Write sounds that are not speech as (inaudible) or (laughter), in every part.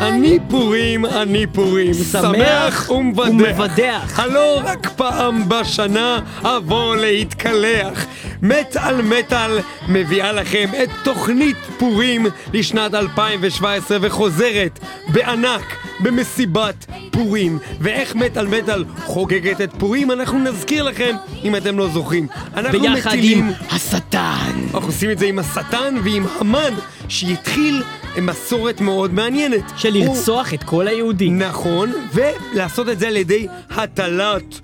אני פורים, אני פורים, שמח ומבדח. הלא רק פעם בשנה אבוא להתקלח. מטאל מטאל מביאה לכם את תוכנית פורים לשנת 2017 וחוזרת בענק במסיבת פורים. ואיך מטאל מטאל חוגגת את פורים אנחנו נזכיר לכם אם אתם לא זוכרים. אנחנו ביחד מטילים... עם השטן. אנחנו עושים את זה עם השטן ועם המן שהתחיל מסורת מאוד מעניינת. של הוא- לרצוח את כל היהודים. נכון, ולעשות את זה על ידי הטלת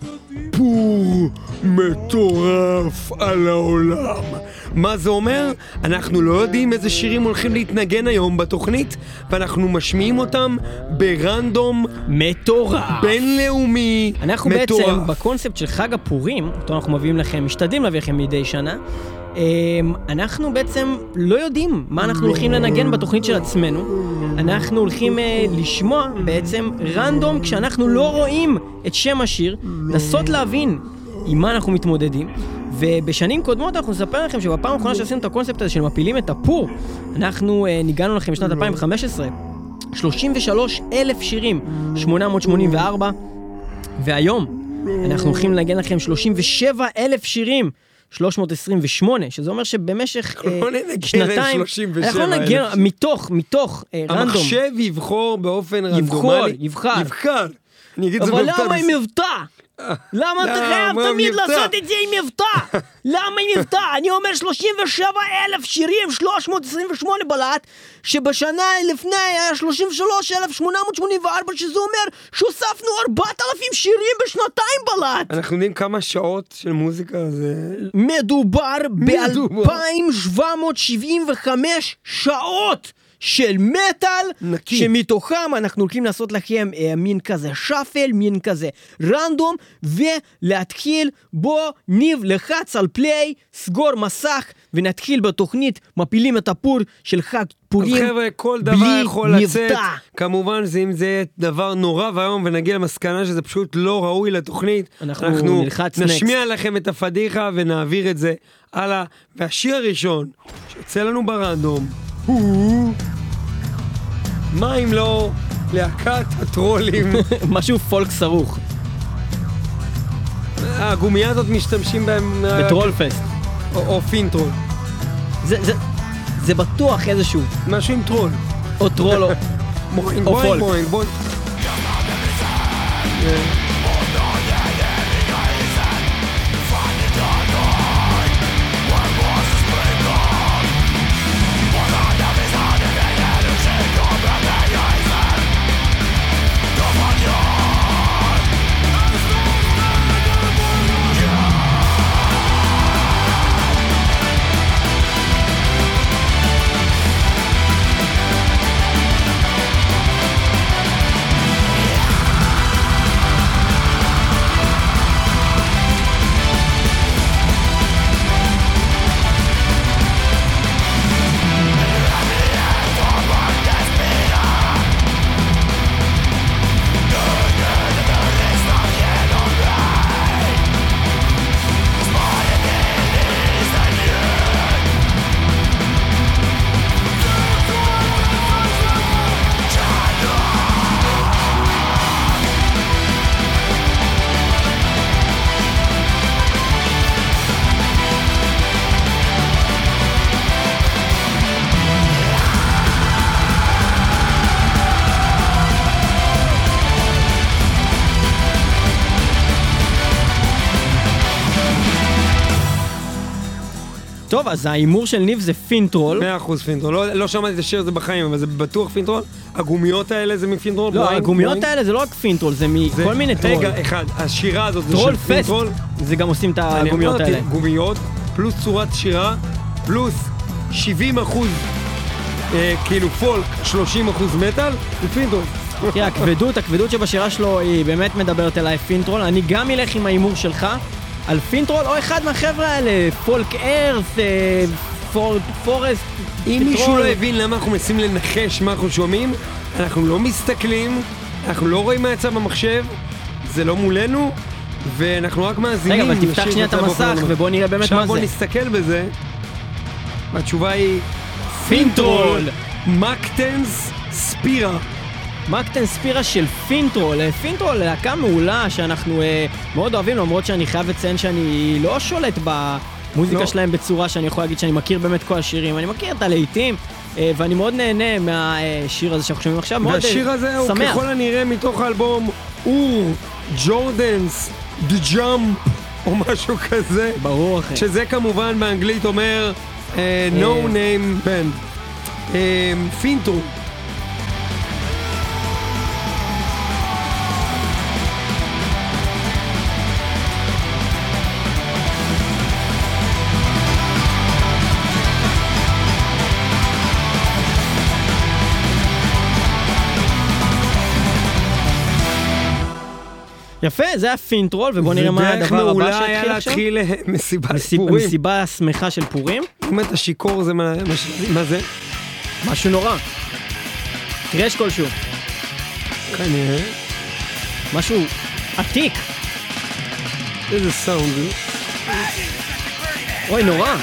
פור מטורף על העולם. מה זה אומר? אנחנו לא יודעים איזה שירים הולכים להתנגן היום בתוכנית, ואנחנו משמיעים אותם ברנדום מטורף. בינלאומי אנחנו מטורף. בעצם, בקונספט של חג הפורים, אותו אנחנו מביאים לכם, משתדלים להביא לכם מדי שנה, אנחנו בעצם לא יודעים מה אנחנו הולכים לנגן בתוכנית של עצמנו. אנחנו הולכים אה, לשמוע בעצם רנדום כשאנחנו לא רואים את שם השיר, לנסות להבין עם מה אנחנו מתמודדים. ובשנים קודמות אנחנו נספר לכם שבפעם האחרונה שעשינו את הקונספט הזה של מפילים את הפור, אנחנו אה, ניגענו לכם בשנת 2015, 33 אלף שירים, 884, והיום אנחנו הולכים לנגן לכם 37 אלף שירים. 328, שזה אומר שבמשך לא אה, שנתיים, 37,000 אנחנו לא ננגן מתוך, מתוך אה, רנדום. המחשב יבחור באופן רנדומלי. יבחר. יבחר. אני אגיד את זה אבל במבטא למה עם בסדר. מבטא? למה אתה חייב תמיד? לעשות את זה עם מבטא? למה עם מבטא? אני אומר 37 אלף שירים, 328 בלט, שבשנה לפני היה 33,884, שזה אומר שהוספנו 4,000 שירים בשנתיים בלט. אנחנו יודעים כמה שעות של מוזיקה זה... מדובר. ב-2,775 שעות של מטאל, נקי. שמתוכם אנחנו הולכים לעשות לכם אה, מין כזה שפל, מין כזה רנדום, ולהתחיל בו ניב לחץ על פליי, סגור מסך, ונתחיל בתוכנית מפילים את הפור של חג פורים. חבר'ה, כל דבר בלי יכול לצאת. מבטא. כמובן, זה אם זה יהיה דבר נורא ואיום ונגיע למסקנה שזה פשוט לא ראוי לתוכנית, אנחנו נלחץ נשמיע לכם את הפדיחה ונעביר את זה הלאה. והשיר הראשון שיוצא לנו ברנדום הוא... מה אם לא להקת הטרולים? (laughs) משהו פולק סרוך, הגומייה הזאת משתמשים בהם... אה, בטרולפסט. או, או פינטרול. זה, זה, זה בטוח איזשהו, משהו עם טרול. או טרול או... (laughs) או פולק. טוב, אז ההימור של ניב זה פינטרול. מאה אחוז Finntroll, לא, לא שמעתי את השיר הזה בחיים, אבל זה בטוח Finntroll. הגומיות האלה זה מ Finntroll? לא, הגומיות. האלה זה לא רק Finntroll, זה זה- מכל מיני טרול. רגע, אחד, השירה הזאת זה של Finntroll. זה גם עושים את הגומיות האלה. גומיות, פלוס צורת שירה, פלוס 70 אחוז, אה, כאילו folk, 30 אחוז מטאל, זה Finntroll. תראה, הכבדות, הכבדות שבשירה שלו היא באמת מדברת אליי Finntroll. אני גם אלך עם ההימור שלך על Finntroll, או אחד מהחבר'ה האלה, Folkearth, אה, for- forest, אם. מישהו לא הבין למה אנחנו מנסים לנחש מה אנחנו שומעים, אנחנו לא מסתכלים, אנחנו לא רואים מה יצא במחשב, זה לא מולנו, ואנחנו רק מאזינים. רגע, אבל תפתח שנייה את המסך באופן ובוא נראה באמת עכשיו מה בוא זה. נסתכל בזה, והתשובה היא Finntroll. Maktens Spira. Makten Spira של Finntroll. אה, Finntroll להקה מעולה שאנחנו אה, מאוד אוהבים, למרות שאני חייב לציין שאני לא שולט במוזיקה לא. שלהם בצורה שאני יכול להגיד שאני מכיר באמת כל השירים. אני מכיר את הלהיטים, אה, ואני מאוד נהנה מהשיר הזה שאנחנו שומעים עכשיו. מאוד, אה, והשיר הזה הוא שמח. ככל הנראה מתוך האלבום אור, ג'ורדנס, דה ג'אמפ, או משהו כזה. ברור אחי. שזה כמובן באנגלית אומר אה, no name band. אה, יפה, זה היה Finntroll, ובוא נראה מה הדבר מעולה הבא היה שהתחיל עכשיו. להתחיל אה, (laughs) מסיבת מסיב- פורים. מסיבה שמחה של פורים. אם אתה שיכור זה מה מה זה? משהו נורא. קרש כלשהו. כנראה. משהו עתיק. איזה סאונד זה. אוי, נורא. (laughs)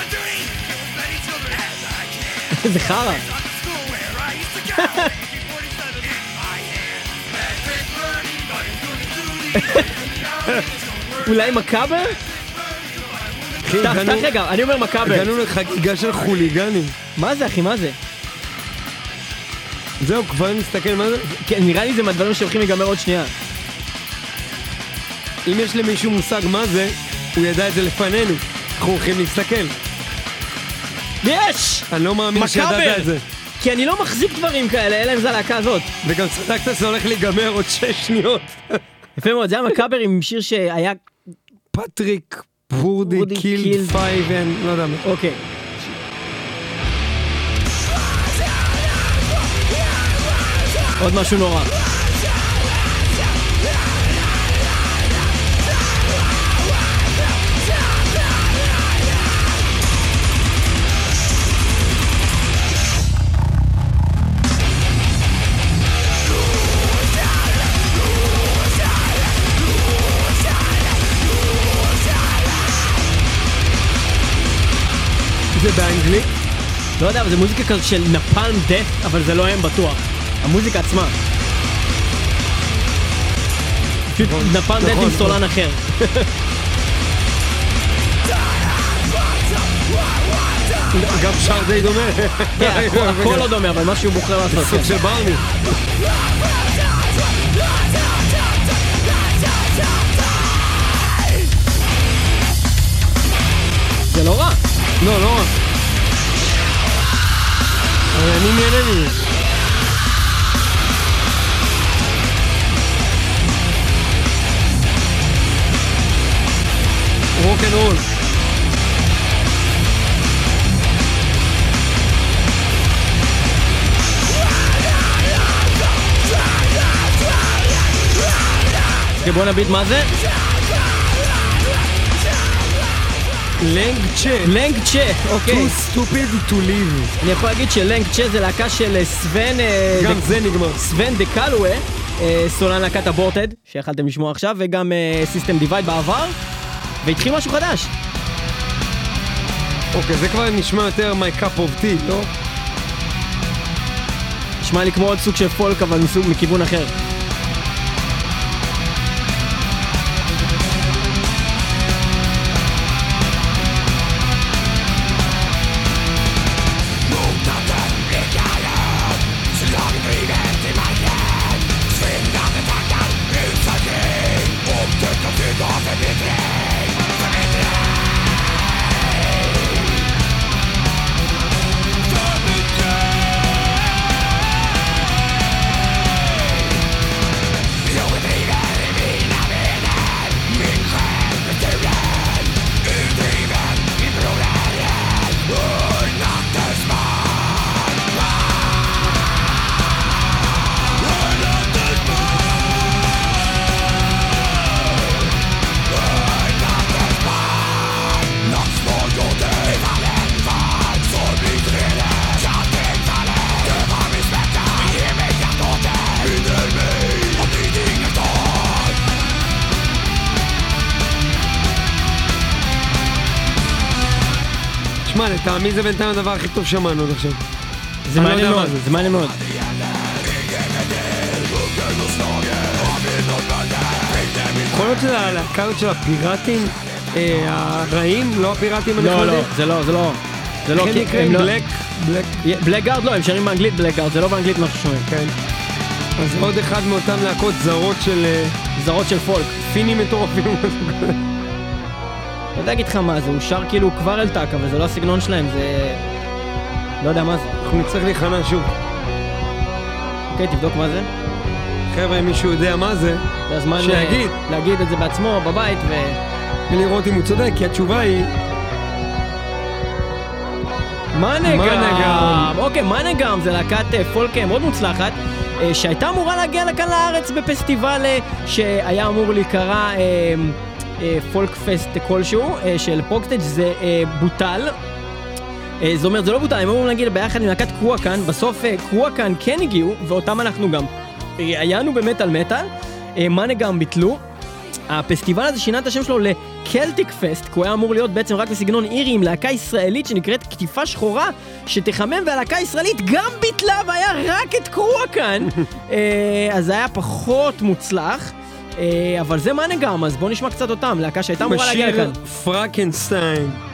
איזה חרא. (laughs) אולי מכבר? פתח רגע, אני אומר מכבר. הגענו לחגיגה של חוליגנים. מה זה אחי, מה זה? זהו, כבר נסתכל מה זה. כן, נראה לי זה מהדברים שהולכים להיגמר עוד שנייה. אם יש למישהו מושג מה זה, הוא ידע את זה לפנינו. אנחנו הולכים להסתכל. יש! אני לא מאמין! שידעת את זה. כי אני לא מחזיק דברים כאלה, אלא אם זה הלהקה הזאת. וגם צדקת שזה הולך להיגמר עוד שש שניות. יפה מאוד, זה היה Macabre עם שיר שהיה... Patrick Purdy Killed Killed. Five and, לא יודע מה. אוקיי. עוד משהו נורא. זה באנגלית? לא יודע, אבל זה מוזיקה כזאת של נפלם דף, אבל זה לא הם בטוח. המוזיקה עצמה. פשוט נכון, נפלם דף נכון, עם נכון. סולן אחר. גם שר די דומה. כן, הכל- לא דומה, אבל מה שהוא בוחר לעשות. סוג כן. של ברני. זה לא רע. לא, לא רע. אבל אני נהנה מזה. רוק אנד רול. אוקיי, בוא נביט מה זה. Leng Tch'e. Leng Tch'e, אוקיי. too stupid to live. אני יכול להגיד ש Leng Tch'e זה להקה של אה, Sven... אה, גם זה נגמר. Sven de Caluwé, אה, סולן להקת Aborted, שיכלתם לשמוע עכשיו, וגם System Divide בעבר, והתחיל משהו חדש. אוקיי, זה כבר נשמע יותר my cup of tea, לא? נשמע לי כמו עוד סוג של פולק, אבל מכיוון אחר. לטעמי זה בינתיים הדבר הכי טוב שמענו עד עכשיו. זה לא מעניין מאוד, זה. מעניין מאוד. יכול להיות שזה הלהקה של הפיראטים אה, הרעים, לא הפיראטים לא, הנחמדים? לא, זה לא, זה לא. זה לא, כן כי נקראים הם לא- Black, Black, Blackguard לא, הם שרים באנגלית Blackguard, זה לא באנגלית מה ששומעים. כן. אז עוד אחד מאותן להקות זרות של אה, זרות של folk. פינים מטורפים. לא יודע להגיד לך מה זה, הוא שר כאילו כבר אל טאקה, וזה לא הסגנון שלהם, זה... לא יודע מה זה. אנחנו נצטרך להיכנע שוב. אוקיי, תבדוק מה זה. חבר'ה, אם מישהו יודע מה זה, זה הזמן אה, שיגיד. להגיד את זה בעצמו בבית, ו... ולראות אם הוא צודק, כי התשובה היא... מנגאם! אוקיי, מנגאם זה להקת אה, פולק אה, מאוד מוצלחת, שהייתה אמורה להגיע לכאן לארץ בפסטיבל שהיה אמור להיקרא Folk Fest כלשהו אה, של ProgStage זה אה, בוטל. אה, זאת אומרת, זה לא בוטל, הם אמורים להגיע ביחד עם להקת קרואקן, בסוף קרואקן כן הגיעו, ואותם אנחנו גם ראיינו במטאל מטאל, אה, מנגרם ביטלו. הפסטיבל הזה שינה את השם שלו ל Celtic Fest, כי הוא היה אמור להיות בעצם רק בסגנון אירי עם להקה ישראלית שנקראת קטיפה שחורה, שתחמם, והלהקה הישראלית גם ביטלה והיה רק את קרואקן. (laughs) אז זה היה פחות מוצלח. אה, אבל זה מנגאם, אז בואו נשמע קצת אותם, להקה שהייתה אמורה להגיע לכאן. בשיר פרקנסטיין.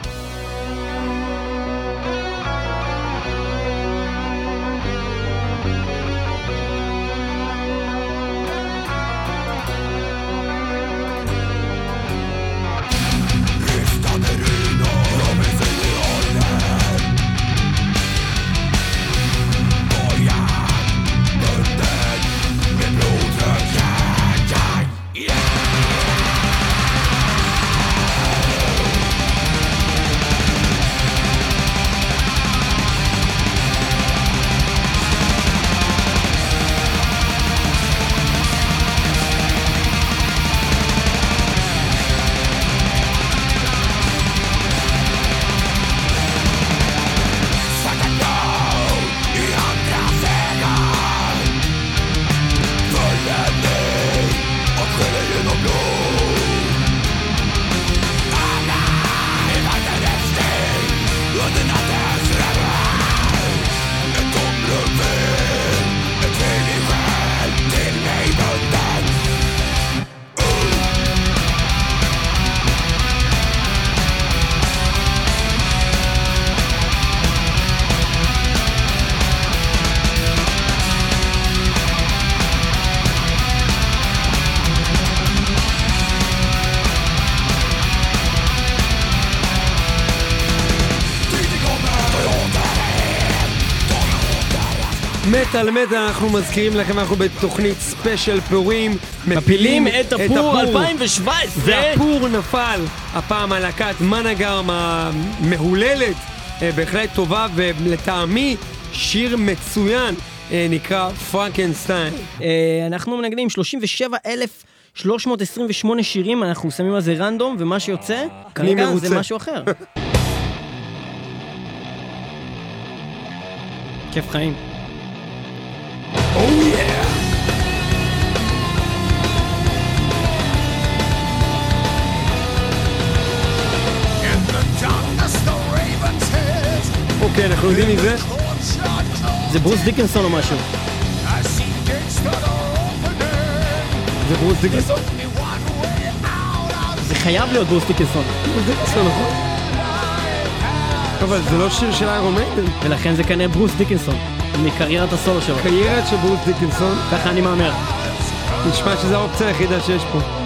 מטאל מטאל, אנחנו מזכירים לכם, אנחנו בתוכנית special פורים. מפילים את הפור 2017! והפור נפל, הפעם על להקת מנגרם המהוללת, אה, בהחלט טובה, ולטעמי שיר מצוין, אה, נקרא פרנקנסטיין. אה, אנחנו מנגנים 37,328 שירים, אנחנו שמים על זה random, ומה שיוצא, כרגע. זה משהו אחר. (laughs) כיף חיים. אנחנו יודעים מזה? Bloodshot זה ברוס דיקנסון או משהו. זה ברוס דיקנסון? זה חייב להיות ברוס דיקנסון. ברוס דיקנסון, נכון? אבל זה לא שיר של איירון מיידן. ולכן זה כנראה ברוס דיקנסון. מקריירת הסולו שלו. קריירת של ברוס דיקנסון, ככה אני מהמר. נשמע שזו האופציה היחידה שיש פה.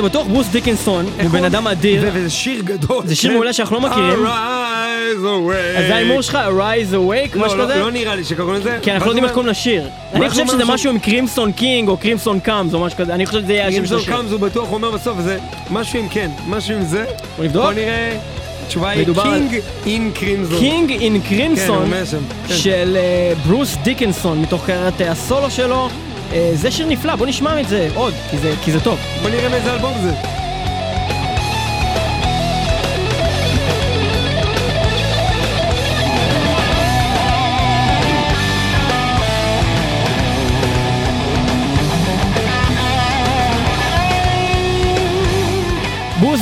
זה בטוח ברוס דיקנסון, הוא בן אדם אדיר. זה- וזה שיר גדול. זה שיר כן. מעולה שאנחנו לא מכירים. Arise away. אז זה ההימור שלך, Rise Awake, לא, משהו לא, כזה? לא נראה לי שקוראים לזה. כי אנחנו לא יודעים איך קוראים לשיר. אני חושב שזה? משהו עם Crimson King או Crimson comes או משהו כזה, אני חושב שזה יהיה השם של השיר. comes הוא בטוח אומר בסוף, זה משהו עם כן, משהו עם זה. בוא נבדוק. בוא נראה. התשובה היא King in Crimson. King in כן, Crimson. כן. של אה, ברוס דיקנסון מתוך קריירת אה, הסולו שלו. אה, זה שיר נפלא, בוא נשמע את זה עוד, כי זה- כי זה טוב. בוא נראה מאיזה אלבום זה.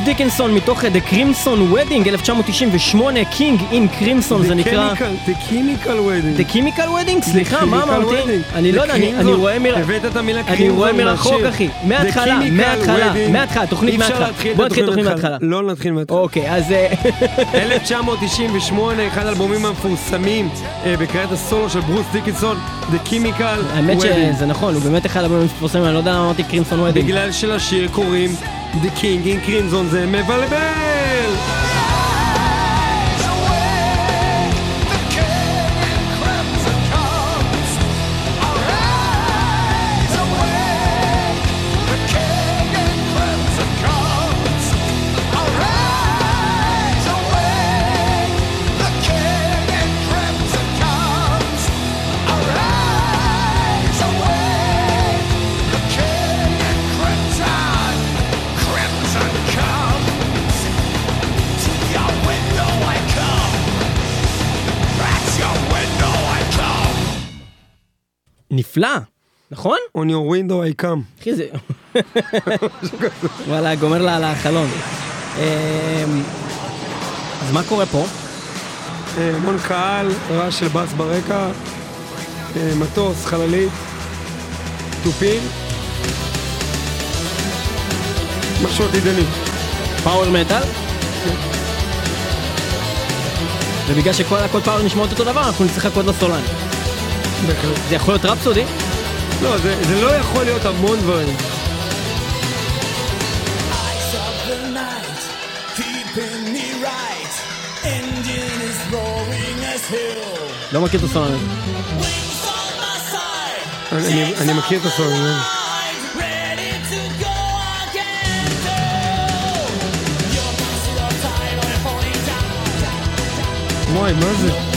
דיקנסון מתוך אה, The Crimson Wedding 1998, קינג אין קרימסון זה נקרא. The Chemical Wedding. The Chemical Wedding? סליחה, מה אמרתי? Wedding. אני לא יודע, אני- Crimson. אני רואה מר... הבאת את המילה אני קרימזון רואה מרחוק. אחי. מההתחלה, מההתחלה, Wedding. מההתחלה, תוכנית מההתחלה. בוא נתחיל תוכנית מההתחלה. לא נתחיל מההתחלה. אוקיי, אז... אה, (laughs) 1998, אחד האלבומים המפורסמים אה, בקריירת הסולו של ברוס דיקנסון, The Chemical האמת Wedding. שזה נכון, הוא באמת אחד האלבומים המפורסמים, אני לא יודע למה אמרתי Crimson Wedding. בגלל שלשיר קוראים The King in Crimson זה מבלבל! נפלא, נכון? On your window I come. אחי זה... וואלה, גומר לה על החלון. אמ, אז מה קורה פה? אה, המון קהל, רעש של בס ברקע, אה, מטוס, חללית, תופים. משהו עתידני. פאוור מטאל? ובגלל שכל הכל פאוור נשמעות אותו דבר, אנחנו נצטרך לחכות לסולן. בהחלט. זה יכול להיות רפסודי? לא, זה זה לא יכול להיות המון דברים. לא מכיר את side, אני- מכיר את הסולן. הזה. mind ready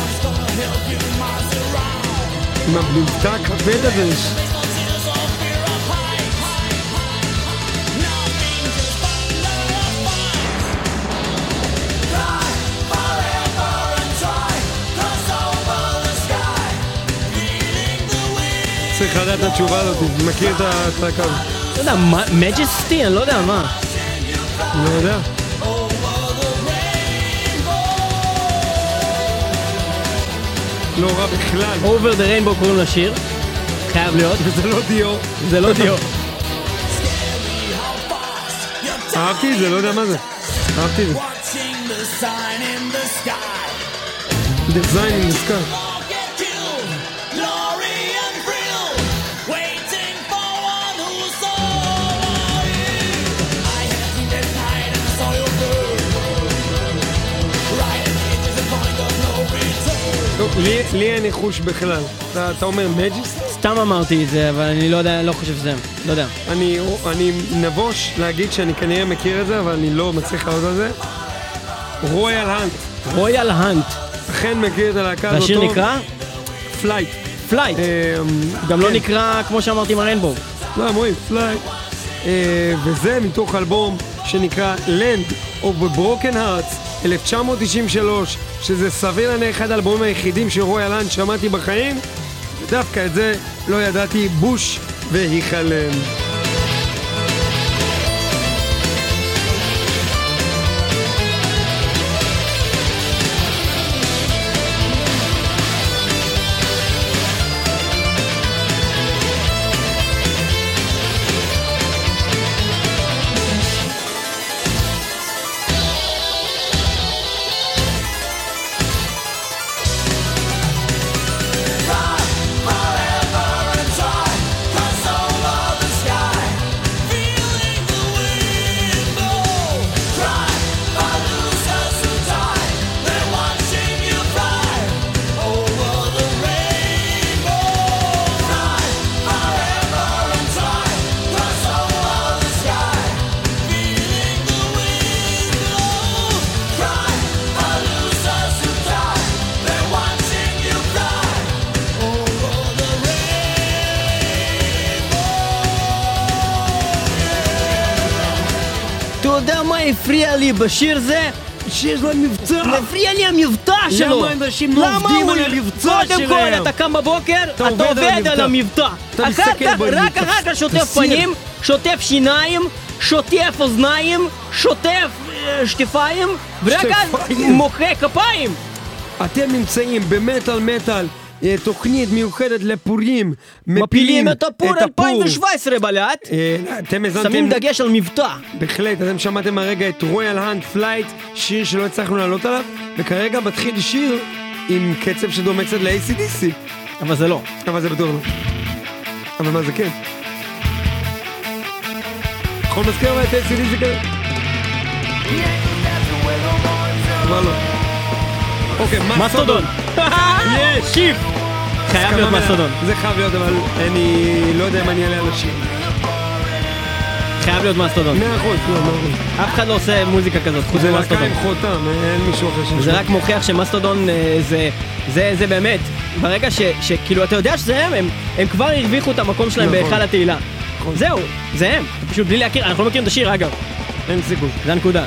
sky, feeling the wind. צריך לדעת את התשובה הזאת, מכיר את הקו. לא יודע, מג'סטי? אני לא יודע מה. לא יודע. לא רע בכלל. Over the Rainbow קוראים לשיר. חייב להיות. (laughs) וזה לא דיו. זה לא דיו. אהבתי את זה, לא יודע מה זה. אהבתי את זה. The sign in the sky. לי- לי אין ניחוש בכלל. אתה אומר מג'יס? סתם אמרתי את זה, אבל אני לא יודע, לא חושב שזה, לא יודע. אני נבוש להגיד שאני כנראה מכיר את זה, אבל אני לא מצליח לעלות על זה. רויאל האנט. רויאל האנט, אכן מכיר את הלהקה הזאת והשיר. נקרא Flight. Flight. אמ, גם לא כן. נקרא, כמו שאמרתי עם הריינבו. לא, הם אומרים Flight. אה, וזה מתוך אלבום שנקרא Land of a Broken Hearts, 1993, שזה סביר להניח אחד האלבומים היחידים של רויאל האנט שמעתי בחיים, ודווקא את זה לא ידעתי בוש והיכלם. הפריע לי בשיר זה? שיש להם מבצע! מפריע לי המבטא שלו! למה אנשים לא עובדים על המבטא קודם כל, שלהם? אתה קם בבוקר, אתה עובד על המבטא. אחר כך. רק אחר כך שוטף. פנים, שוטף שיניים, שוטף אוזניים, שוטף אה, שטיפיים, ורק אז. מוחא כפיים. אתם נמצאים במטאל מטאל, תוכנית מיוחדת לפורים. מפילים את הפור 2017 בלט, אה, אתם האזנתם, שמים דגש על מבטא. בהחלט, אתם שמעתם הרגע את רויאל האנט Flight, שיר שלא הצלחנו לעלות עליו, וכרגע מתחיל שיר עם קצב שדומה קצת ל-ACDC, אבל זה לא. אבל זה בטוח לא. אבל מה זה כן? יכול מזכיר אבל את ACDC כזה? מה לא? אוקיי, מסטודון. יש! שיף. חייב להיות. מסטודון. זה חייב להיות, אבל אני לא יודע אם אני אעלה על השיר. חייב להיות מסטודון. מאה אחוז, לא, אחוז. אף אחד לא עושה מוזיקה כזאת חוץ זה להקה ממסטודון. עם חותם, אין מישהו אחר שיש זה. רק מוכיח שמסטודון אה, זה, זה, זה באמת, ברגע ש, שכאילו אתה יודע שזה הם, הם, הם כבר הרוויחו את המקום שלהם נכון. בהיכל התהילה. נכון. זהו, זה הם, פשוט בלי להכיר, אנחנו לא מכירים את השיר אגב, אין סיכוי. זה הנקודה.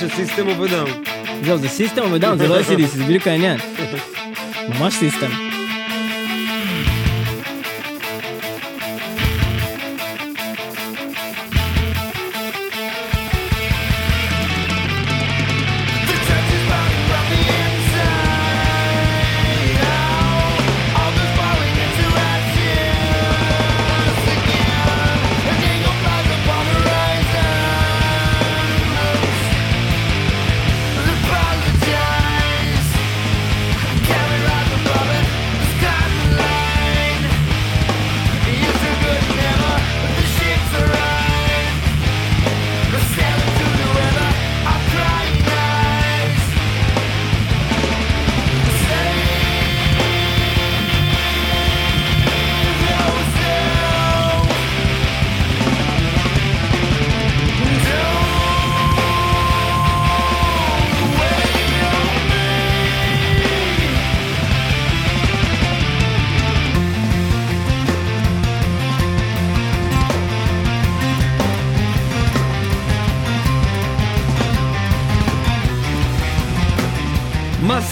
של סיסטם אוף א דאון. זהו, זה סיסטם אוף א דאון, זה לא ACDC, זה בדיוק העניין. ממש סיסטם.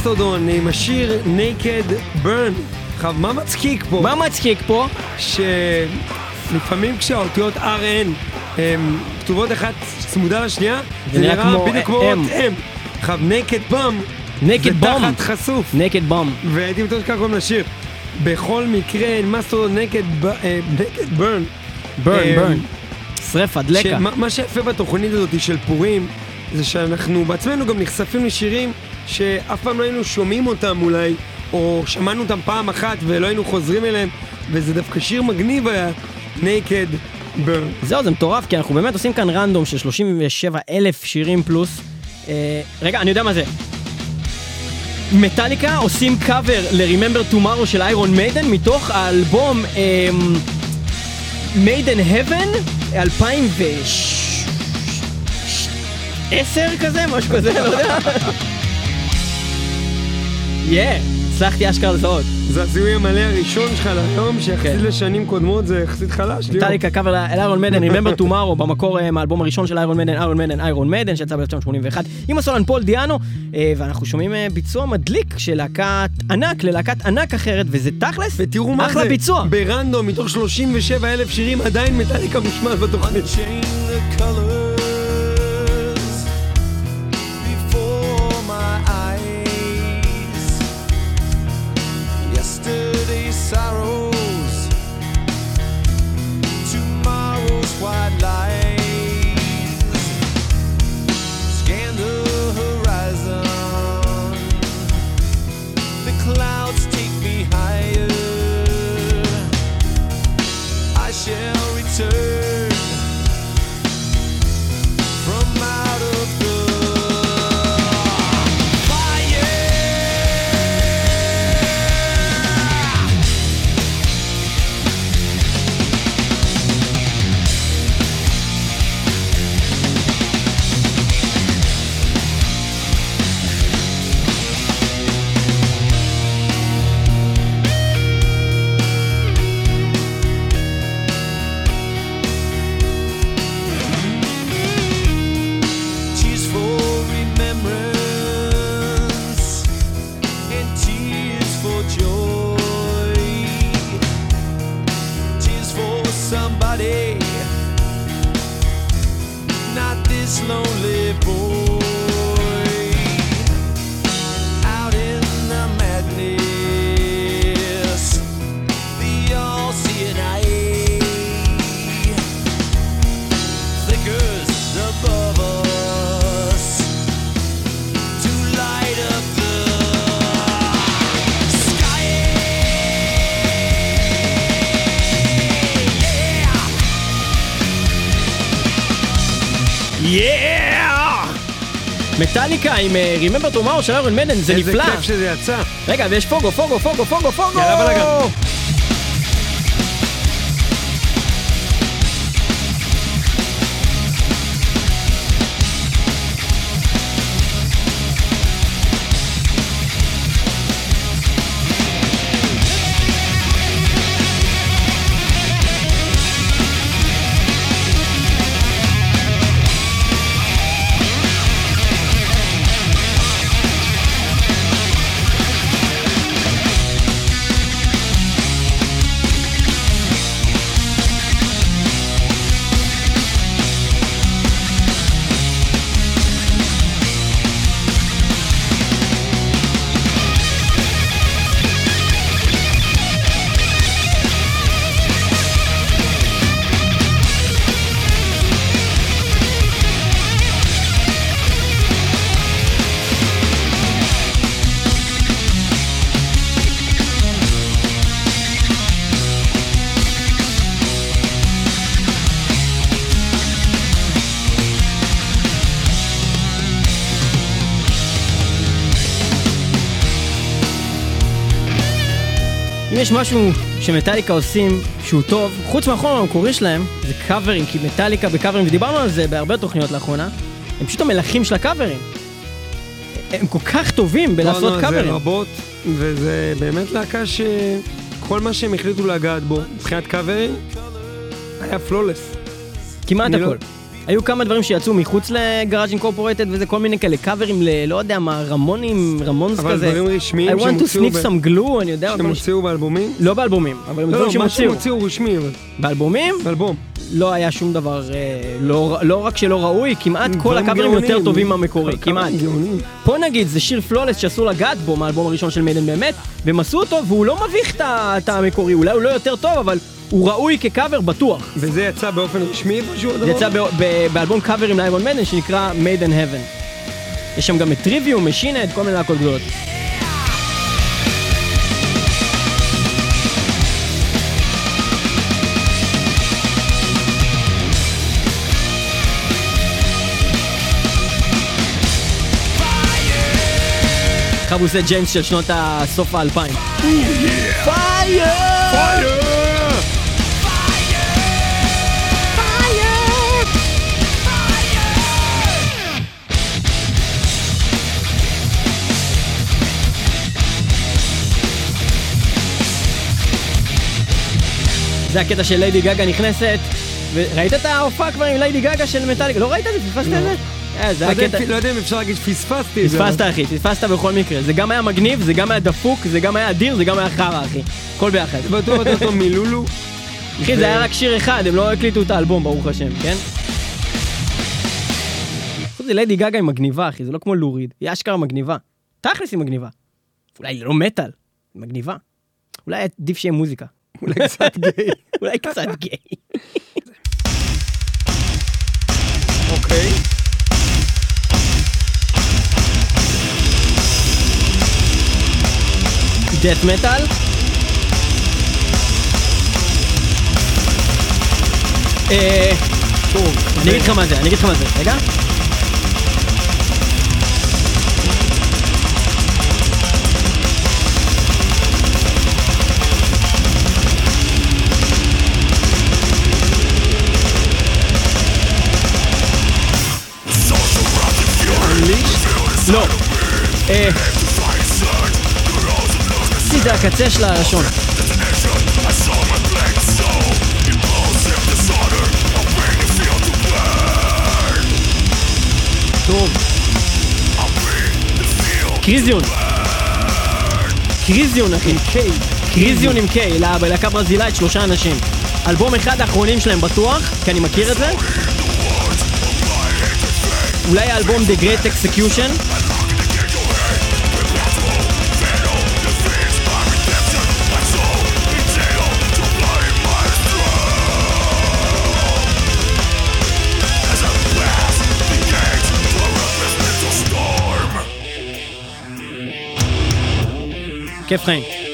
מסטודון עם השיר Naked Burn. עכשיו, מה מצחיק פה? מה מצחיק פה? שלפעמים כשהאותיות RN הן כתובות אחת צמודה לשנייה, זה נראה כמו בדיוק כמו. אות M. עכשיו, Naked Bum Naked זה. תחת חשוף. נקד בום. והייתי בטוח שככה קוראים לשיר. בכל מקרה, מסטודון Naked אה, Naked Burn. ברן, אה, ברן. שרפה, דלקה. מה שיפה בתוכנית הזאת של פורים, זה שאנחנו בעצמנו גם נחשפים לשירים שאף פעם לא היינו שומעים אותם אולי, או שמענו אותם פעם אחת ולא היינו חוזרים אליהם, וזה דווקא שיר מגניב היה, Naked Burn. זהו, זה מטורף, כי אנחנו באמת עושים כאן רנדום של 37 אלף שירים פלוס. אה, רגע, אני יודע מה זה. מטאליקה עושים קאבר ל-Remember Tomorrow של איירון מיידן מתוך האלבום מיידן Heaven 2010 כזה, משהו כזה, לא יודע. יא, הצלחתי אשכרה לזהות. זה הזיהוי המלא הראשון שלך שיחסית כן. לשנים קודמות זה יחסית חלש. ליאור. מטאליקה קאבר לאיירון מדן, Remember Tomorrow, במקור אה, מהאלבום הראשון של איירון מדן, איירון מדן, איירון מדן, שיצא ב-1981, עם הסולן פול דיאנו, אה, ואנחנו שומעים אה, ביצוע מדליק של להקת ענק ללהקת ענק אחרת, וזה תכלס, ותראו מה זה, אחלה ביצוע. ברנדום, מתוך 37 אלף שירים, עדיין מטאליקה מושמעת בתוכנית. sorrows, tomorrow's white light. מטאליקה עם אה, Remember Tomorrow של איירון מדן, זה איזה נפלא. כיף שזה יצא. רגע, ויש פוגו, פוגו, פוגו, פוגו, פוגו! יאללה, בלאגן. יש משהו שמטאליקה עושים שהוא טוב, חוץ מהחומר המקורי שלהם, זה קאברים, כי מטאליקה בקאברים, ודיברנו על זה בהרבה תוכניות לאחרונה, הם פשוט המלכים של הקאברים. הם כל כך טובים בלעשות על זה קאברים. רבות, וזה באמת להקה שכל מה שהם החליטו לגעת בו, מבחינת קאברים, היה פלולס. כמעט לא- הכל. היו כמה דברים שיצאו מחוץ לגראז' אינקורפורטד וזה כל מיני כאלה קאברים ל... לא יודע מה, רמונים, רמונס אבל כזה. דברים רשמיים I שהם want to הוציאו sniff ב- some glue, אני יודע, הוציאו באלבומים? לא באלבומים, אבל הם לא, דברים לא, שהם מה שהם הוציאו. הוציאו רשמי, אבל באלבומים באלבום. לא היה שום דבר, אה, לא לא רק שלא ראוי, כמעט כל הקאברים יותר. טובים מהמקורי, כמעט. גאונים. פה נגיד זה שיר flawless שאסור לגעת בו מהאלבום הראשון של מיידן באמת, והם עשו אותו והוא לא מביך את המקורי, אולי הוא לא יותר טוב, אבל הוא ראוי כקאבר בטוח. וזה יצא באופן רשמי איפשהו הדבר? זה יצא ב- ב- באלבום קאברים לאיירון מיידן שנקרא Maiden Heaven. יש שם גם את טריוויום, משין הד, כל מיני להקות גדולות. עכשיו הוא עושה ג'יימס של שנות הסוף האלפיים. פייר! זה הקטע של ליידי גגה נכנסת, וראית את ההופעה כבר עם ליידי גגה של מטאליקה? לא ראית את זה? פספסת את זה? אה, זה לא הקטע... אם- לא יודע אם אפשר להגיד שפספסתי את זה. פספסת אחי, פספסת בכל מקרה. זה גם היה מגניב, זה גם היה דפוק, זה גם היה אדיר, זה גם היה חרא אחי. הכל ביחד. בטוח יותר טוב מלולו. אחי, זה היה רק שיר אחד, הם לא הקליטו את האלבום, ברוך השם, כן? חוץ מזה, ליידי גגה היא מגניבה, אחי, זה לא כמו לוריד. היא אשכרה מגניבה. תכלס היא מגניבה. אולי היא לא מטאל, היא מגניבה. אולי עדיף שיהיה מוזיקה. אולי קצת גיי. (laughs) אולי קצת גיי. אוקיי. מטאל? אה... טוב. אני אגיד לך מה זה, אני אגיד לך מה זה, רגע. לא. אה... זה הקצה של הלשון. טוב. קריזיון. קריזיון אחי. קריזיון עם K, לה- בלהקה ברזילאית שלושה אנשים. אלבום אחד האחרונים שלהם בטוח, כי אני מכיר את זה. אולי האלבום The Great Execution? כיף חיים. אני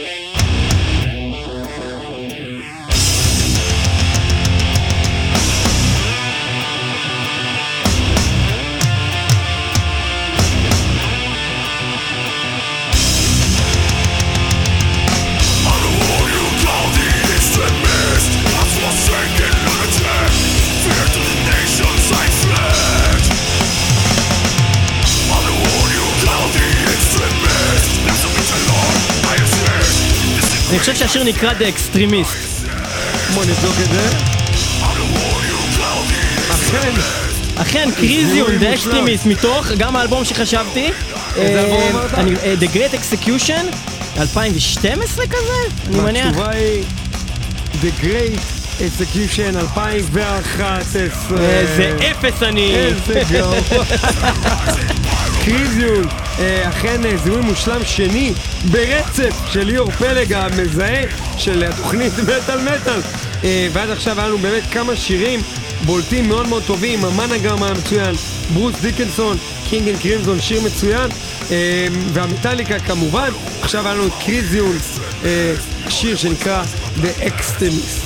שהשיר נקרא The Extremist. בוא נבדוק את זה. אכן, אכן, קריזיון, The. Extremist, מתוך גם האלבום שחשבתי. איזה אלבום אה, אמרת? אני- אה, The Great Execution, 2012 כזה? אני מניח. והתשובה היא The Great Execution 2011. איזה אפס אני. איזה גאון. (laughs) קריזיון, אכן אה, זיהוי מושלם שני ברצף של ליאור פלג המזהה של התוכנית (laughs) מטאל מטאל. אה, ועד עכשיו היה לנו באמת כמה שירים בולטים מאוד מאוד טובים, המנגרם המצוין, ברוס דיקנסון, King in Crimson, שיר מצוין, אה, והמטאליקה כמובן, עכשיו היה לנו את קריזיון, אה, שיר שנקרא The Extremist.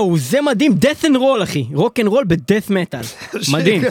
וואו, זה מדהים, death and roll אחי, רוק אנד רול ב death metal, מדהים.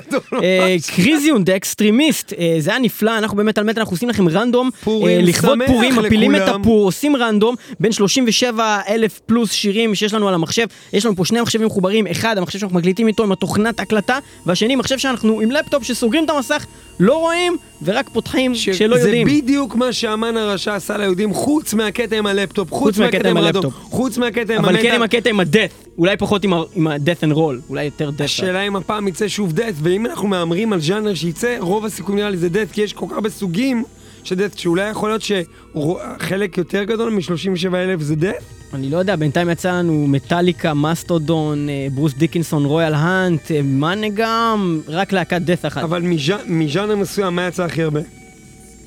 קריזיון The Extremist, זה היה נפלא, אנחנו באמת על מטאל, אנחנו עושים לכם random, אה, לכבוד שמח פורים, מפילים את. הפור, עושים random, בין 37 אלף פלוס שירים שיש לנו על המחשב, יש לנו פה שני מחשבים מחוברים, אחד המחשב שאנחנו מקליטים איתו עם התוכנת הקלטה, והשני מחשב שאנחנו עם לפטופ שסוגרים את המסך, לא רואים, ורק פותחים כשלא יודעים. זה בדיוק מה שהמן הרשע עשה ליהודים, חוץ מהקטע עם הלפטופ, חוץ מהקטע עם הלפטופ. חוץ מהקטע עם אבל כן עם. הקטע עם הדאט, אולי פחות עם ה- עם ה-death and roll, אולי יותר death. השאלה אם הפעם יצא שוב דאט, ואם אנחנו מהמרים על ז'אנר שייצא, רוב הסיכוי נראה לי זה דאט, כי יש כל כך הרבה סוגים של דאט, שאולי יכול להיות שחלק יותר גדול מ-37 אלף זה דאט? אני לא יודע, בינתיים יצא לנו מטאליקה, מסטודון, אה, ברוס דיקנסון, רויאל האנט, אה, מאנה גם, רק להקת דאט אחת. אבל מז'- מז'אנר מסוים, מה יצא הכי הרבה?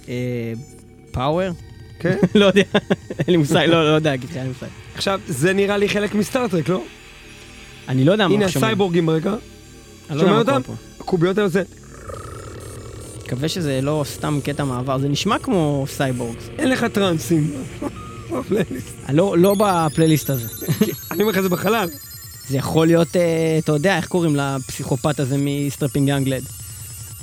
אה, פאוור? כן? (laughs) לא יודע, אין לי מושג, לא לא יודע, אין לי מושג. עכשיו, זה נראה לי חלק מסטארטרק, לא? אני לא יודע מה הנה שומעים. הסייבורגים ברקע, אני לא שומע אותם? הקוביות האלה זה, מקווה שזה לא סתם קטע מעבר, זה נשמע כמו cyborgs. אין לך טרנסים. בפלייליסט. לא לא בפלייליסט הזה. אני אומר לך זה בחלל. זה יכול להיות, אה, אתה יודע, איך קוראים לפסיכופת הזה מסטראפינג יאנג לאד?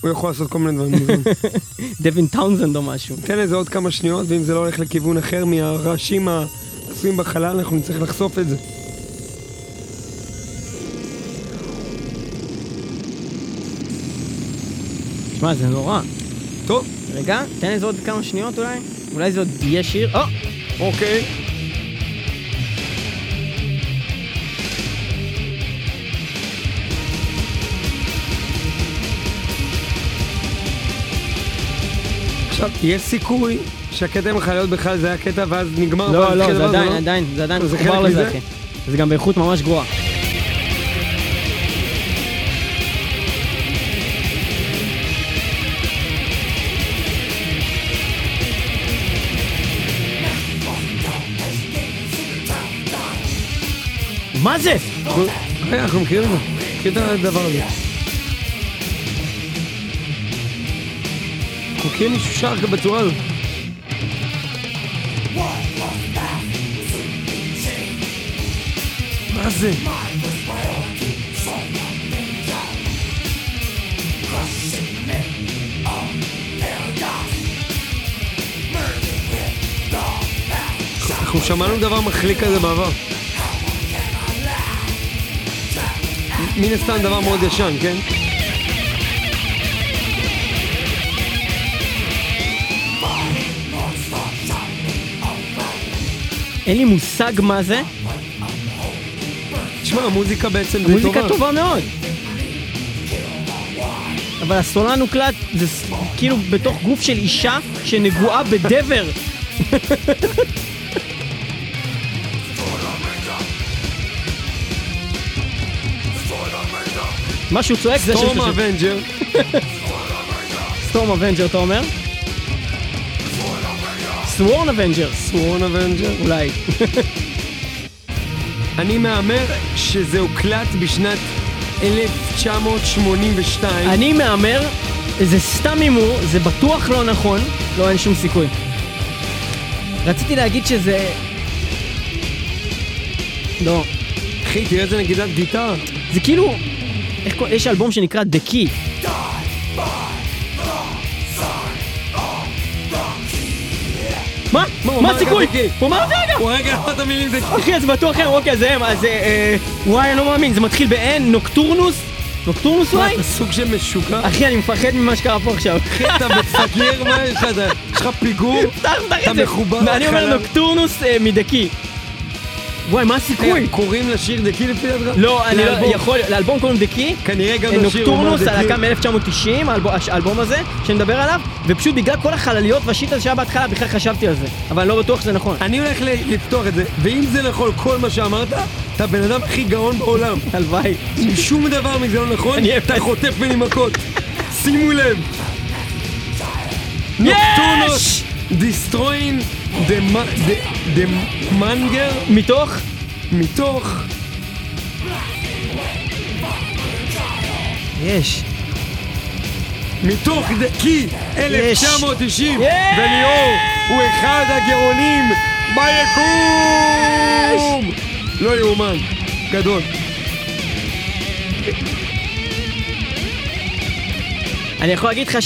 הוא יכול לעשות כל מיני דברים. (laughs) דווין טאונזנד או משהו. תן לזה עוד כמה שניות, ואם זה לא הולך לכיוון אחר מהרעשים העשויים בחלל, אנחנו נצטרך לחשוף את זה. שמע, זה נורא. טוב, רגע, תן לזה עוד כמה שניות אולי. אולי זה עוד יהיה שיר. או! אוקיי. עכשיו, יש סיכוי שהקטע עם החיות בכלל זה היה קטע ואז נגמר לא, לא, זה עדיין, לא? עדיין, זה עדיין זה חלק מזה? זה גם באיכות ממש גרועה. מה זה? רגע, אנחנו. מכירים את הדבר הזה. אנחנו מכירים מישהו שר בצורה הזאת. מה זה? אנחנו שמענו דבר מחליק כזה בעבר. מן הסתם דבר מאוד ישן, כן? אין לי מושג מה זה. תשמע, המוזיקה בעצם זה מוזיקה טובה. טובה מאוד. אבל הסולן הוקלט, זה כאילו בתוך גוף של אישה שנגועה בדבר. מה שהוא צועק זה Storm Avenger, Storm Avenger אתה אומר? סוורן אבנג'ר, סוורון אבנג'ר. אולי. (laughs) אני מהמר שזה הוקלט בשנת 1982. אני מהמר, זה סתם הימור, זה בטוח לא נכון, לא אין שום סיכוי. רציתי להגיד שזה... לא. אחי, תראה איזה נגידת גיטרה. זה כאילו, איך יש אלבום שנקרא The Key. מה? מה, מה הסיכוי? הוא אמר את זה רגע! הוא רגע (laughs) אמר את המילים זה... אחי, אז בטוח הם, אוקיי, זה הם, אז זה... אה, וואי, אני לא מאמין, זה מתחיל ב-N, נוקטורנוס? נוקטורנוס מה, אולי? אתה סוג של משוגע? אחי, אני מפחד ממה שקרה פה עכשיו. אחי, אתה מפגר, מה יש לך? יש לך פיגור? אתה. מחובר ואני אומר. נוקטורנוס אה, מ The Key. וואי, מה הסיכוי? קוראים לשיר The Key לפי דעתך? לא, אני לא. יכול, לאלבום קוראים The Key. כנראה גם לשיר נוקטורנוס, הוא אומר הלהקה The Key. מ-1990, האלבום הזה, שאני מדבר עליו, ופשוט בגלל כל החלליות והשיט הזה שהיה בהתחלה, בכלל חשבתי על זה. אבל אני לא בטוח שזה נכון. אני הולך לפתוח את זה, ואם זה נכון כל מה שאמרת, אתה הבן אדם הכי גאון בעולם. הלוואי. אם שום דבר מזה לא נכון, אתה. חוטף ממני מכות. שימו לב. נוקטורנוס, destroying the manger, מתוך? מתוך... יש. מתוך דקי 1990, יש. וליאור הוא אחד הגאונים ביקום! לא יאומן. גדול. אני יכול להגיד לך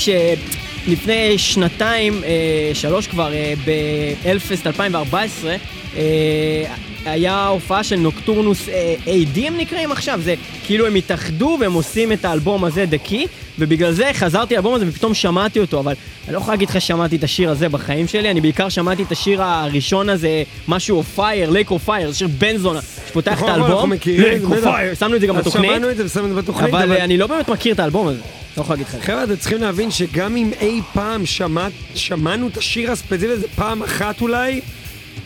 שלפני שנתיים, אה, שלוש כבר, אה, באלפסט 2014, אה, היה הופעה של נוקטורנוס אה, AD הם נקראים עכשיו, זה כאילו הם התאחדו והם עושים את האלבום הזה, The Key, ובגלל זה חזרתי לאלבום הזה ופתאום שמעתי אותו, אבל אני לא יכול להגיד לך ששמעתי את השיר הזה בחיים שלי, אני בעיקר שמעתי את השיר הראשון הזה, משהו of fire, Lake of Fire, זה שיר בן זונה, שפותח את נכון, האלבום, Lake of. Fire, שמנו את זה גם בתוכנית, שמענו את זה ושמנו בתוכנית, אבל. אה, אני לא באמת מכיר את האלבום הזה, לא יכול להגיד לך. חבר'ה, אתם צריכים להבין שגם אם אי פעם שמענו את השיר הספציפי הזה פעם אחת אולי,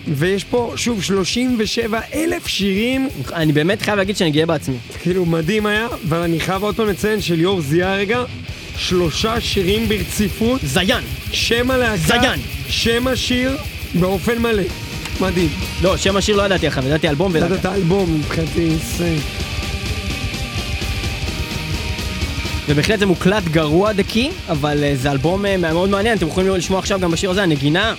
ויש פה, שוב, 37 אלף שירים, אני באמת חייב להגיד שאני גאה בעצמי. כאילו מדהים היה, אבל אני חייב עוד פעם לציין שליאור זיהה רגע, שלושה שירים ברציפות, זיין! שם הלהקה, זיין. שם השיר, באופן מלא. מדהים. לא, שם השיר לא ידעתי אחריו, ידעתי אלבום ידעת ולהקה. את האלבום מבחינתי, זה... ובהחלט זה מוקלט גרוע דקי, אבל אה, זה אלבום אה, מאוד מעניין, אתם יכולים לשמוע עכשיו גם בשיר הזה, הנגינה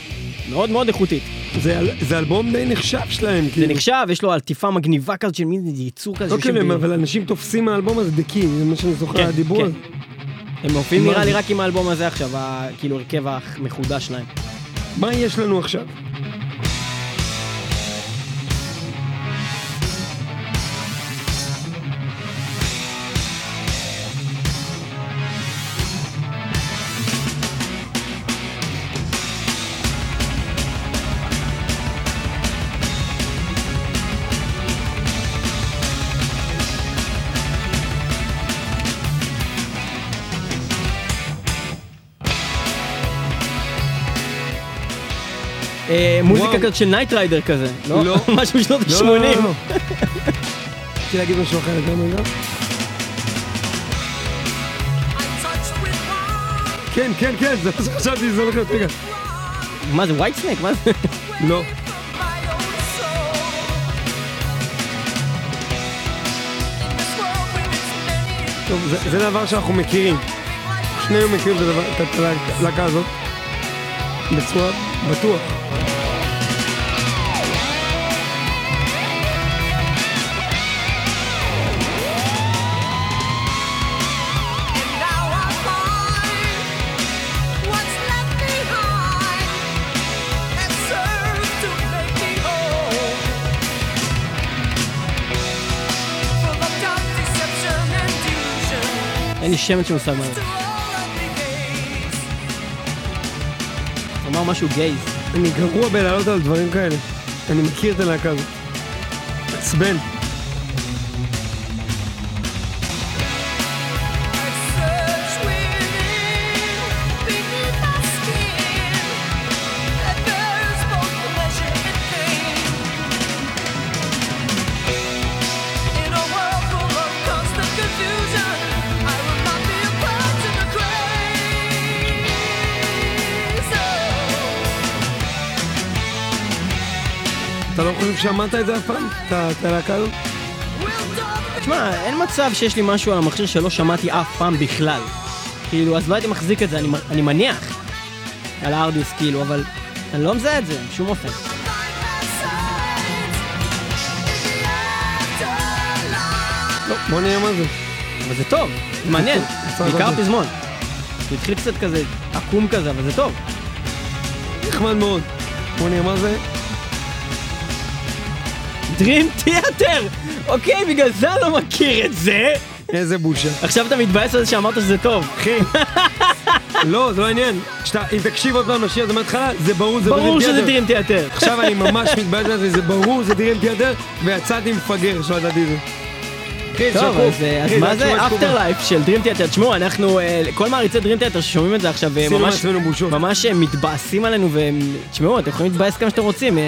מאוד מאוד איכותית. זה, אל- זה אלבום די נחשב שלהם, זה כאילו. נחשב, יש לו עטיפה מגניבה כזאת של מין ייצור כזה. לא כאילו, אבל אנשים תופסים מהאלבום הזה דקי, זה מה שאני זוכר, כן, הדיבור כן. הזה. הם מופיעים נראה לי זה? רק עם האלבום הזה עכשיו, כאילו הרכב המחודש שלהם. מה יש לנו עכשיו? מוזיקה וואו. כזאת של Knight Rider כזה, לא? לא. (laughs) משהו משנות לא, לא, לא, ה-80. לא. (laughs) רציתי להגיד משהו אחר לגמרי גם. כן, כן, כן, זה מה שחשבתי, זה הולך להיות, רגע. מה זה, Whitesnake? מה זה? לא. טוב, זה- זה דבר שאנחנו מכירים. שנינו מכירים את הלהקה הזאת. בצורה בטוח. שמץ של מושג מה זה. אמר משהו גייז. אני גרוע בלעלות על דברים כאלה. אני מכיר את הלהקה הזאת. עצבן. ששמעת את זה אף פעם? את הלהקה הזאת? תשמע, אין מצב שיש לי משהו על המכשיר שלא שמעתי אף פעם בכלל. כאילו, אז לא הייתי מחזיק את זה, אני, אני מניח. על הארדיסק, כאילו, אבל אני לא מזהה את זה, בשום אופן. לא, בוא נראה מה זה. אבל זה טוב, זה מעניין. בעיקר. פזמון. זה התחיל קצת כזה עקום כזה, אבל זה טוב. נחמד מאוד. בוא נראה מה זה. Dream Theater! אוקיי, בגלל זה אני לא מכיר את זה. איזה בושה. עכשיו אתה מתבאס על זה שאמרת שזה טוב. אחי. לא, זה לא העניין. שאתה, אם תקשיב עוד פעם לשיר הזה מההתחלה, זה ברור, זה ברור שזה. Dream Theater. עכשיו אני ממש מתבייש בזה, זה ברור, זה דירים תיאטר, ויצאתי מפגר שלא ידעתי את זה. טוב. אז, אה, אז מה זה. אפטר לייף של Dream Theater? תשמעו, אנחנו, אה, כל מעריצי Dream Theater ששומעים את זה עכשיו, אה, ממש, מתבאסים עלינו, ותשמעו, אתם יכולים להתבאס כמה שאתם רוצים.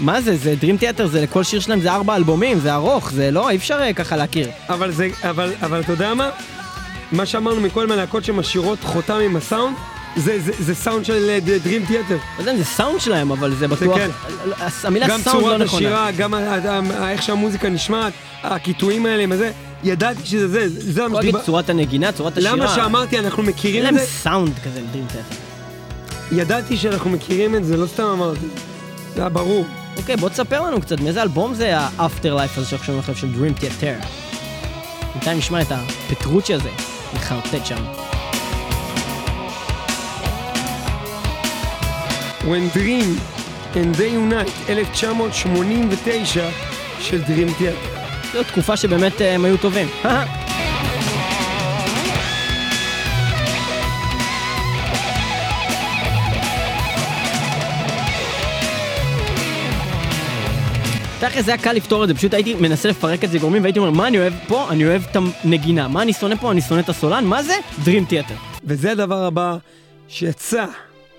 מה זה, זה Dream Theater, זה לכל שיר שלהם זה ארבע אלבומים, זה ארוך, זה לא, אי אפשר אה, ככה להכיר. אבל זה, אבל, אבל אתה יודע מה? מה שאמרנו מכל מהלהקות שמשאירות חותם עם הסאונד, זה, זה, זה סאונד של אה, דרים תיאטר. לא יודע אם זה סאונד שלהם, אבל זה בטוח, כן. המילה גם סאונד לא צורת נכונה. השירה, גם ה- ה- ה- איך שהמוזיקה נשמעת, הקיטויים האלה, מה זה, ידעתי שזה זה, זה מה להגיד שדיבר... צורת הנגינה, צורת השירה. למה שאמרתי אנחנו אין מכירים להם את זה? סאונד כזה לדרים תיאטר. ידעתי שאנחנו מכירים את זה, לא סתם אמרתי. זה היה ברור. אוקיי, בוא תספר לנו קצת, מאיזה אלבום זה ה-after life הזה שאנחנו שומעים עכשיו של Dream Theater? בינתיים נשמע את הפטרוצ'י הזה, מחרטט שם. When Dream and They Unite, 1989 של Dream Theater. זו תקופה שבאמת אה, הם היו טובים. תכל'ס זה היה קל לפתור את זה, פשוט הייתי מנסה לפרק את זה גורמים והייתי אומר מה אני אוהב פה? אני אוהב את הנגינה. מה אני שונא פה? אני שונא את הסולן. מה זה? Dream Theater. וזה הדבר הבא שיצא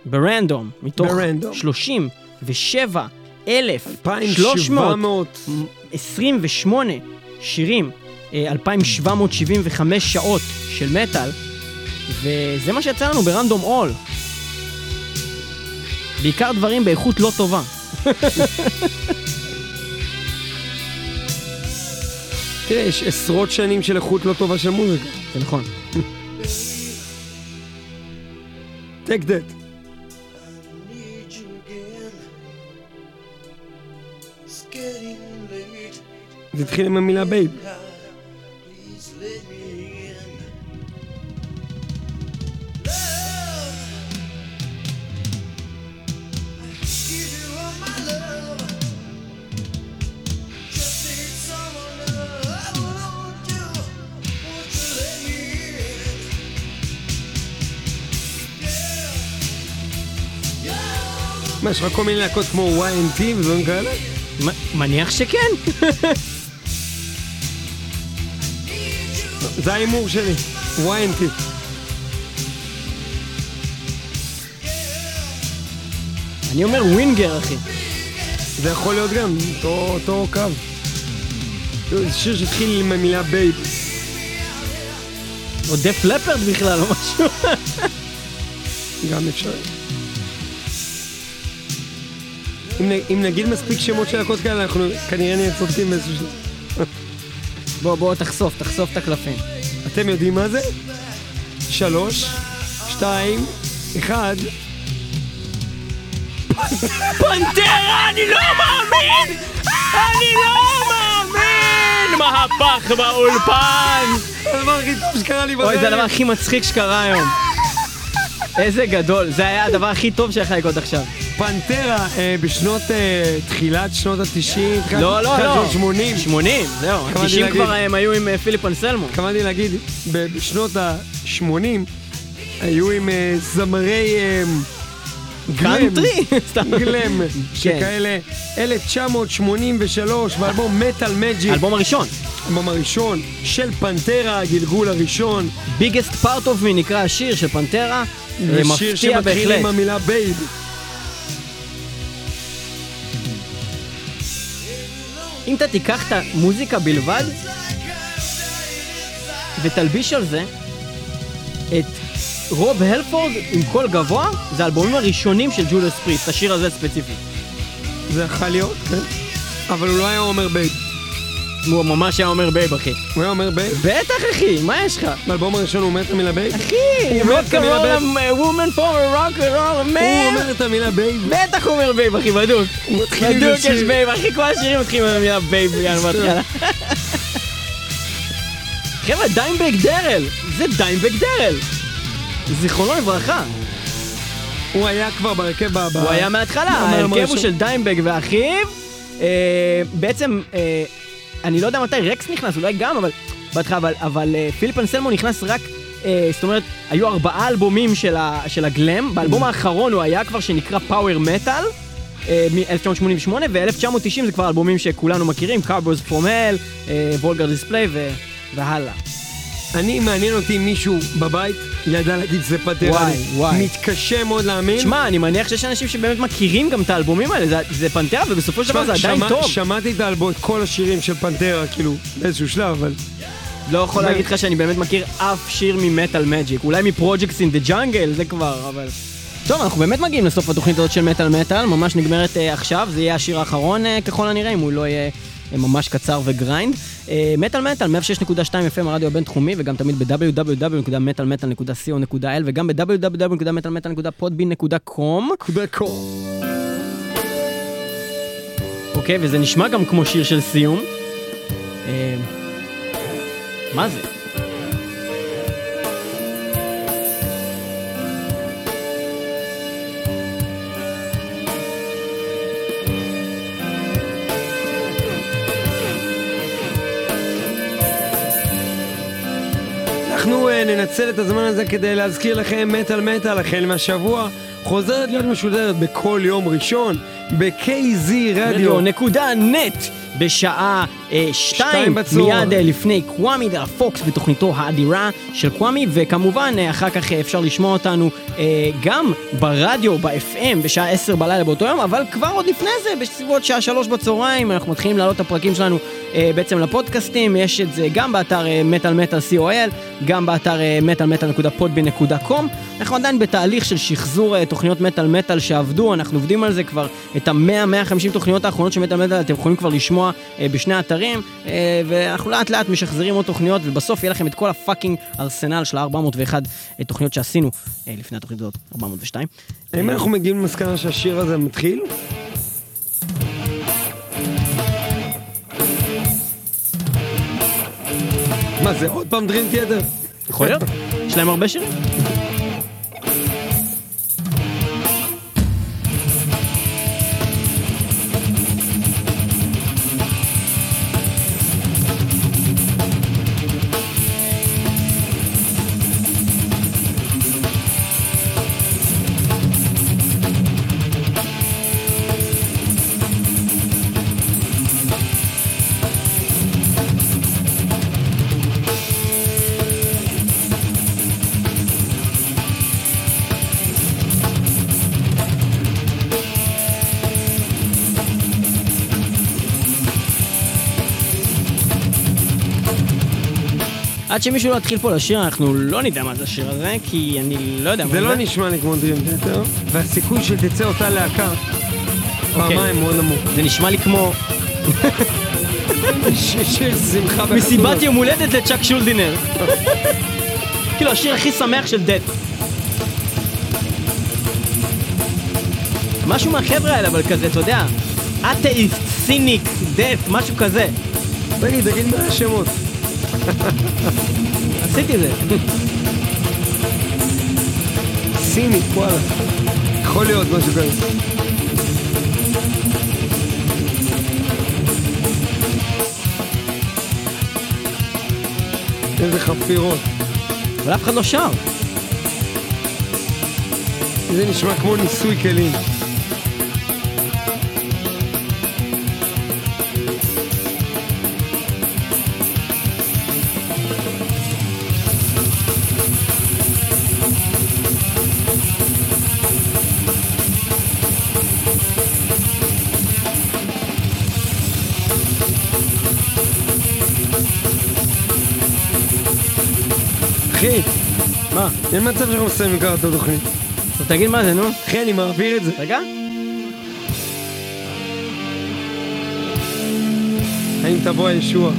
ברנדום, מתוך ברנדום. 37 אלף 300 2700 28 שירים, אה, 2,775 שעות של מטאל, וזה מה שיצא לנו ברנדום אול. בעיקר דברים באיכות לא טובה. (laughs) תראה, יש עשרות שנים של איכות לא טובה של מוזיקה. זה נכון. Take that. זה התחיל עם המילה babe. מה, יש לך כל מיני להקות כמו Y&T ודברים כאלה? מניח שכן. זה ההימור שלי, Y&T. אני אומר Winger, אחי. זה יכול להיות גם, אותו, קו. זה שיר שהתחיל עם המילה babe. או Def Leppard בכלל, או משהו. גם אפשר. אם, נ- אם נגיד מספיק שמות של להקות כאלה, אנחנו כנראה נהיה צודקים באיזשהו שלב. בוא, בוא, תחשוף, תחשוף את הקלפים. אתם יודעים מה זה? שלוש, שתיים, אחד. פנטרה, אני לא מאמין! אני לא מאמין! מהפך באולפן! הדבר הכי טוב שקרה לי אוי, זה הדבר הכי מצחיק שקרה היום. איזה גדול, זה היה הדבר הכי טוב שיכול לקרות עכשיו. פנטרה אה, בשנות, אה, תחילת שנות ה-90, לא, לא, לא. שנות 80. 80, זהו. התכוונתי 90 להגיד. כבר הם היו עם אה, פיליפ אנסלמו. התכוונתי להגיד, בשנות ה-80 היו עם אה, זמרי אה. קאנטרי? (laughs) סתם. גלם, כן. שכאלה, 1983, באלבום מטאל מג'יק, האלבום הראשון. האלבום הראשון של Pantera, הגלגול הראשון, biggest part of me נקרא השיר של Pantera. אה, ושיר מפתיע שמתחיל. עם המילה babe. אם אתה תיקח את המוזיקה בלבד, ותלביש על זה את רוב הלפורד עם קול גבוה, זה האלבומים הראשונים של Judas Priest, השיר הזה ספציפית. זה יכול להיות, כן. אבל הוא לא היה אומר babe. הוא ממש היה אומר babe, אחי. הוא היה אומר babe. בטח, אחי, מה יש לך? באלבום הראשון הוא אומר את המילה babe. אחי, אומר rock את המילה for a rock and roll, הוא. אומר את המילה babe. בטח הוא אומר babe, אחי, בדוק. הוא בדוק יש. babe, אחי, כל השירים מתחילים עם המילה babe, (laughs) יאללה, בהתחלה. חבר'ה, דיימבג דרל, זה דיימבג דרל. זיכרונו לברכה. הוא היה כבר בהרכב ב... הוא היה מההתחלה, ההרכב הוא. של דיימבק ואחיו. אה, בעצם, אה, אני לא יודע מתי רקס נכנס, אולי גם, אבל בהתחלה, אבל, אבל אה, פיליפ אנסלמו נכנס רק, אה, זאת אומרת, היו ארבעה אלבומים של, ה, של הגלם, באלבום האחרון הוא היה כבר שנקרא פאוור מטאל. מ-1988 ו-1990 זה כבר אלבומים שכולנו מכירים, Carbos From Hell, וולגר דיספליי והלאה. אני, מעניין אותי אם מישהו בבית ידע להגיד שזה פנטרה. וואי, וואי. מתקשה מאוד להאמין. תשמע, אני מניח שיש אנשים שבאמת מכירים גם את האלבומים האלה, זה, זה פנטרה ובסופו של דבר זה עדיין שמע- טוב. שמעתי את האלבום, את כל השירים של פנטרה, כאילו, באיזשהו שלב, אבל... לא יכול להגיד לך שאני באמת מכיר אף שיר ממטאל מג'יק, אולי מפרויקטס אין דה ג'אנגל, זה כבר, אבל... טוב, אנחנו באמת מגיעים לסוף התוכנית הזאת של מטאל מטאל, ממש נגמרת אה, עכשיו, זה יהיה השיר האחרון אה, ככל הנראה, אם הוא לא יהיה ממש קצר וגריינד. אה, מטאל מטאל, 106.2 FM הרדיו הבינתחומי, וגם תמיד ב-www.מטאלמטאל.co.il וגם ב-www.מטאלמטאל.podbean.com. אוקיי, וזה נשמע גם כמו שיר של סיום. אה, מה זה? אנחנו אה, ננצל את הזמן הזה כדי להזכיר לכם מטאל מטאל החל מהשבוע חוזרת להיות משודרת בכל יום ראשון ב-KZ רדיו. נקודה נט בשעה אה, שתיים שתיים. מיד אה, לפני קוואמי דה פוקס בתוכניתו האדירה של קוואמי וכמובן אה, אחר כך אה, אפשר לשמוע אותנו אה, גם ברדיו ב-FM בשעה 10 בלילה באותו יום אבל כבר עוד לפני זה בסביבות שעה 3 בצהריים אנחנו מתחילים להעלות את הפרקים שלנו בעצם לפודקאסטים יש את זה גם באתר אה, מטאל מטאל co.il גם באתר אה, מטאלמטאל.podby.com אנחנו עדיין בתהליך של שחזור אה, תוכניות מטאל מטאל שעבדו אנחנו עובדים על זה כבר את ה-100-150 תוכניות האחרונות של מטאל מטאל אתם יכולים כבר לשמוע אה, בשני האתרים אה, ואנחנו לאט לאט משחזרים עוד תוכניות ובסוף יהיה לכם את כל הפאקינג ארסנל של ה-401 אה, תוכניות שעשינו אה, לפני התוכנית הזאת 402. האם אנחנו מגיעים למסקנה שהשיר הזה מתחיל? מה זה עוד פעם Dream Theater? יכול להיות? יש להם הרבה שירים? עד שמישהו לא יתחיל פה לשיר אנחנו לא נדע מה זה השיר הזה כי אני לא יודע מה זה לא נשמע לי כמו Dream Theater, והסיכוי שתצא אותה להקה פעמיים מאוד נמוך. זה נשמע לי כמו שיר שמחה מסיבת בחתונות. יום הולדת לצ'אק שולדינר. כאילו השיר הכי שמח של דט. משהו מהחבר'ה האלה אבל כזה, אתה יודע, אתאיסט, סיניק, דט, משהו כזה. תגיד, תגיד מה השמות. עשיתי את זה. סיני, וואלה. יכול להיות משהו כזה. איזה חפירות. אבל אף אחד לא שר. זה נשמע כמו ניסוי כלים. אין מצב שאנחנו מסיימים ככה את התוכנית. אז תגיד מה זה, נו. אחי, אני מעביר את זה. רגע. האם תבוא הישוע?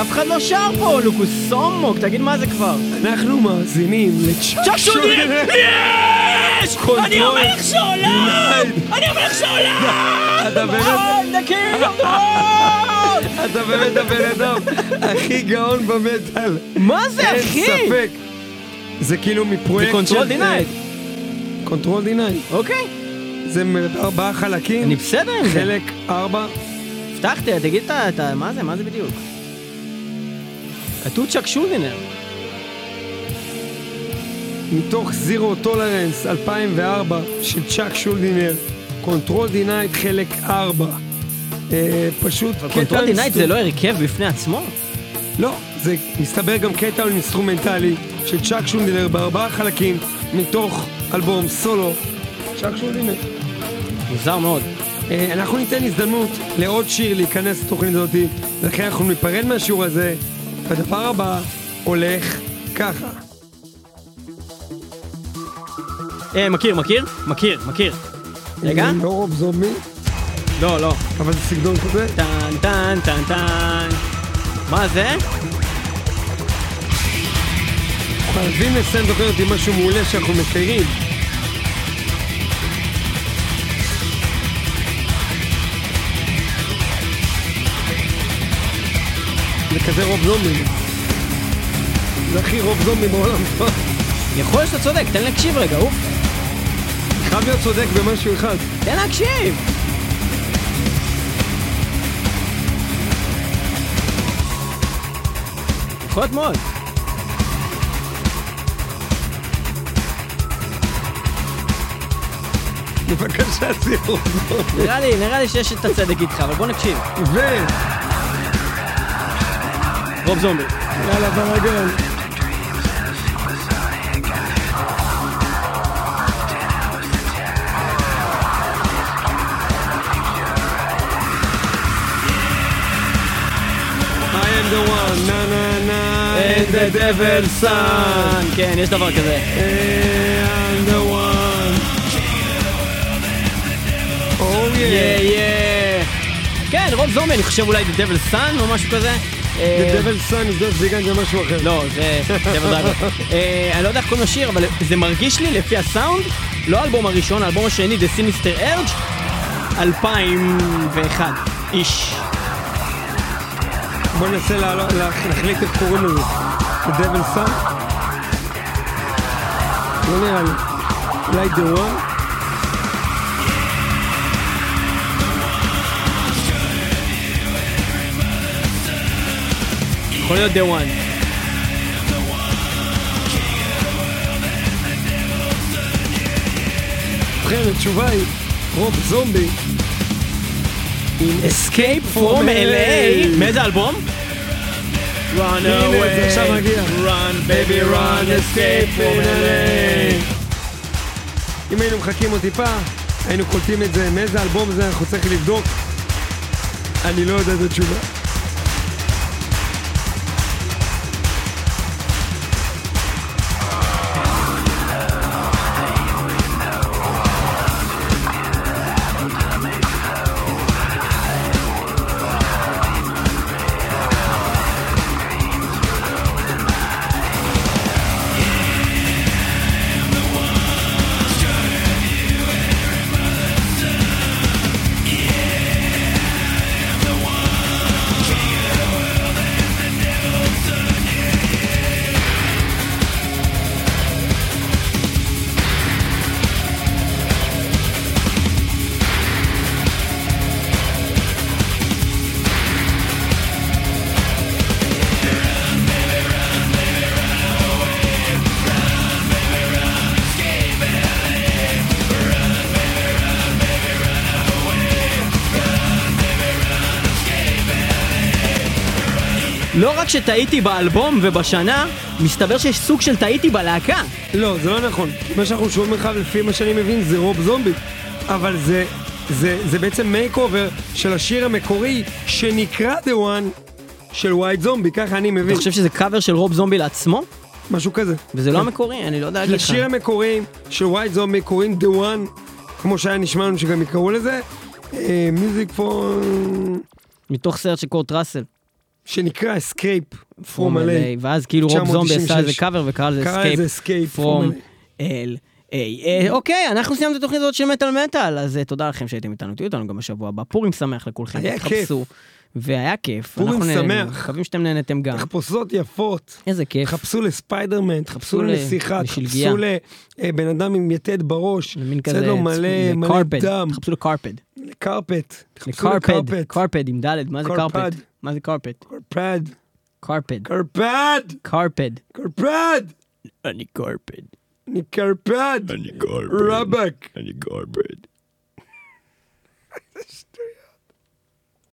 אף אחד לא שר פה, לוקוס סומוק, תגיד מה זה כבר. אנחנו מאזינים לצ'אק (laughs) צ'אק שולדינר! יש! אני המלך שעולה! (laughs) אני המלך שעולה! אתה באמת- the (laughs) world! אתה באמת הבן אדם הכי גאון במטאל. מה זה, אין אחי? ספק. זה כאילו מפרויקט זה Control Denied. Control Denied. אוקיי, זה ארבעה חלקים. אני בסדר עם זה. חלק ארבע. הבטחתי, תגיד את ה-. מה זה, מה זה בדיוק? כתוב צ'אק שולדינר. מתוך Zero Tolerance 2004 של צ'אק שולדינר. Control Denied חלק ארבע. אה, פשוט קטע... Control Denied זה לא הרכב בפני עצמו? לא, זה מסתבר גם קטע אינסטרומנטלי של צ'אק שולדינר בארבעה חלקים מתוך אלבום סולו. צ'אק שולדינר. מוזר מאוד. אה, אנחנו ניתן הזדמנות לעוד שיר להיכנס לתוכנית הזאתי, ולכן אנחנו ניפרד מהשיר הזה, והדבר הבא הולך ככה. מכיר, מכיר? מכיר, מכיר. רגע? לא רוב זומבי, לא, לא. אבל זה סגנון כזה. טן טן טן טן. מה זה? חייבים לסיים תוכניות עם משהו מעולה שאנחנו מכירים. זה כזה רוב זומבי. זה הכי רוב זומבי בעולם. יכול להיות שאתה צודק, תן להקשיב רגע, אוף. חייב להיות צודק במשהו אחד. תן להקשיב! להיות מאוד. בבקשה, זומבי. נראה לי, נראה לי שיש את הצדק איתך, אבל בוא נקשיב. ו... רוב זומבי. יאללה, בלאגן. The devil's son. כן, יש דבר כזה. Am the one. Oh יא yeah. יא. כן, רוב זומבי, אני חושב אולי The Devil Sun או משהו כזה. The אה, devil's son, נבדוק זיגן זה משהו אחר. לא, זה Devil Driver. (laughs) אה, אני לא יודע איך קוראים לשיר, אבל זה מרגיש לי לפי הסאונד, לא האלבום הראשון, האלבום השני, The Sinister Urge, 2001. איש. בוא ננסה להחליט איך קוראים לזה. The Devil Son? לא נראה לי. אולי The One? יכול להיות The One. ובכן, התשובה היא רוב זומבי. Escape from LA. מאיזה אלבום? Run מגיע. run baby run, escape from LA. אם היינו מחכים עוד טיפה, היינו קולטים את זה. מאיזה אלבום זה אנחנו צריכים לבדוק. אני לא יודע את התשובה. רק שטעיתי באלבום ובשנה, מסתבר שיש סוג של טעיתי בלהקה. לא, זה לא נכון. מה שאנחנו שומעים לך, לפי מה שאני מבין, זה רוב זומבי. אבל זה, זה, זה בעצם makeover של השיר המקורי שנקרא The One של White Zombie, ככה אני מבין. אתה חושב שזה קאבר של רוב זומבי לעצמו? משהו כזה. וזה לא המקורי, אני לא יודע להגיד לך. לשיר המקורי של White Zombie קוראים The One, כמו שהיה נשמע לנו שגם יקראו לזה. מיוזיק פור... מתוך סרט של קורט ראסל. שנקרא Escape From From LA. LA, ואז כאילו רוב זומבי עשה איזה 996. קאבר וקרא לזה Escape From From LA. אה, אוקיי, אנחנו סיימנו את התוכנית הזאת של מטאל מטאל, אז אה, תודה לכם שהייתם איתנו, תהיו איתנו גם בשבוע הבא. פורים שמח לכולכם, היה תתחפשו. והיה כיף. פורים שמח. מקווים שאתם נהנתם גם. תחפושות יפות. איזה כיף. תחפשו לספיידרמן, תחפשו לנסיכה. תחפשו לבן אדם עם יתד בראש, מין יוצא כזה, לו מלא מלא לקרפד, דם, תחפשו לקרפד. לקרפט, תחפשו לקרפד, קרפד עם ד', מה זה קרפד. קרפד? מה זה קרפד? קרפד, קרפד. קרפד, קרפד. קרפד, אני קרפד. אני קרפד, אני גולדברג. רבאק. אני גולדברג.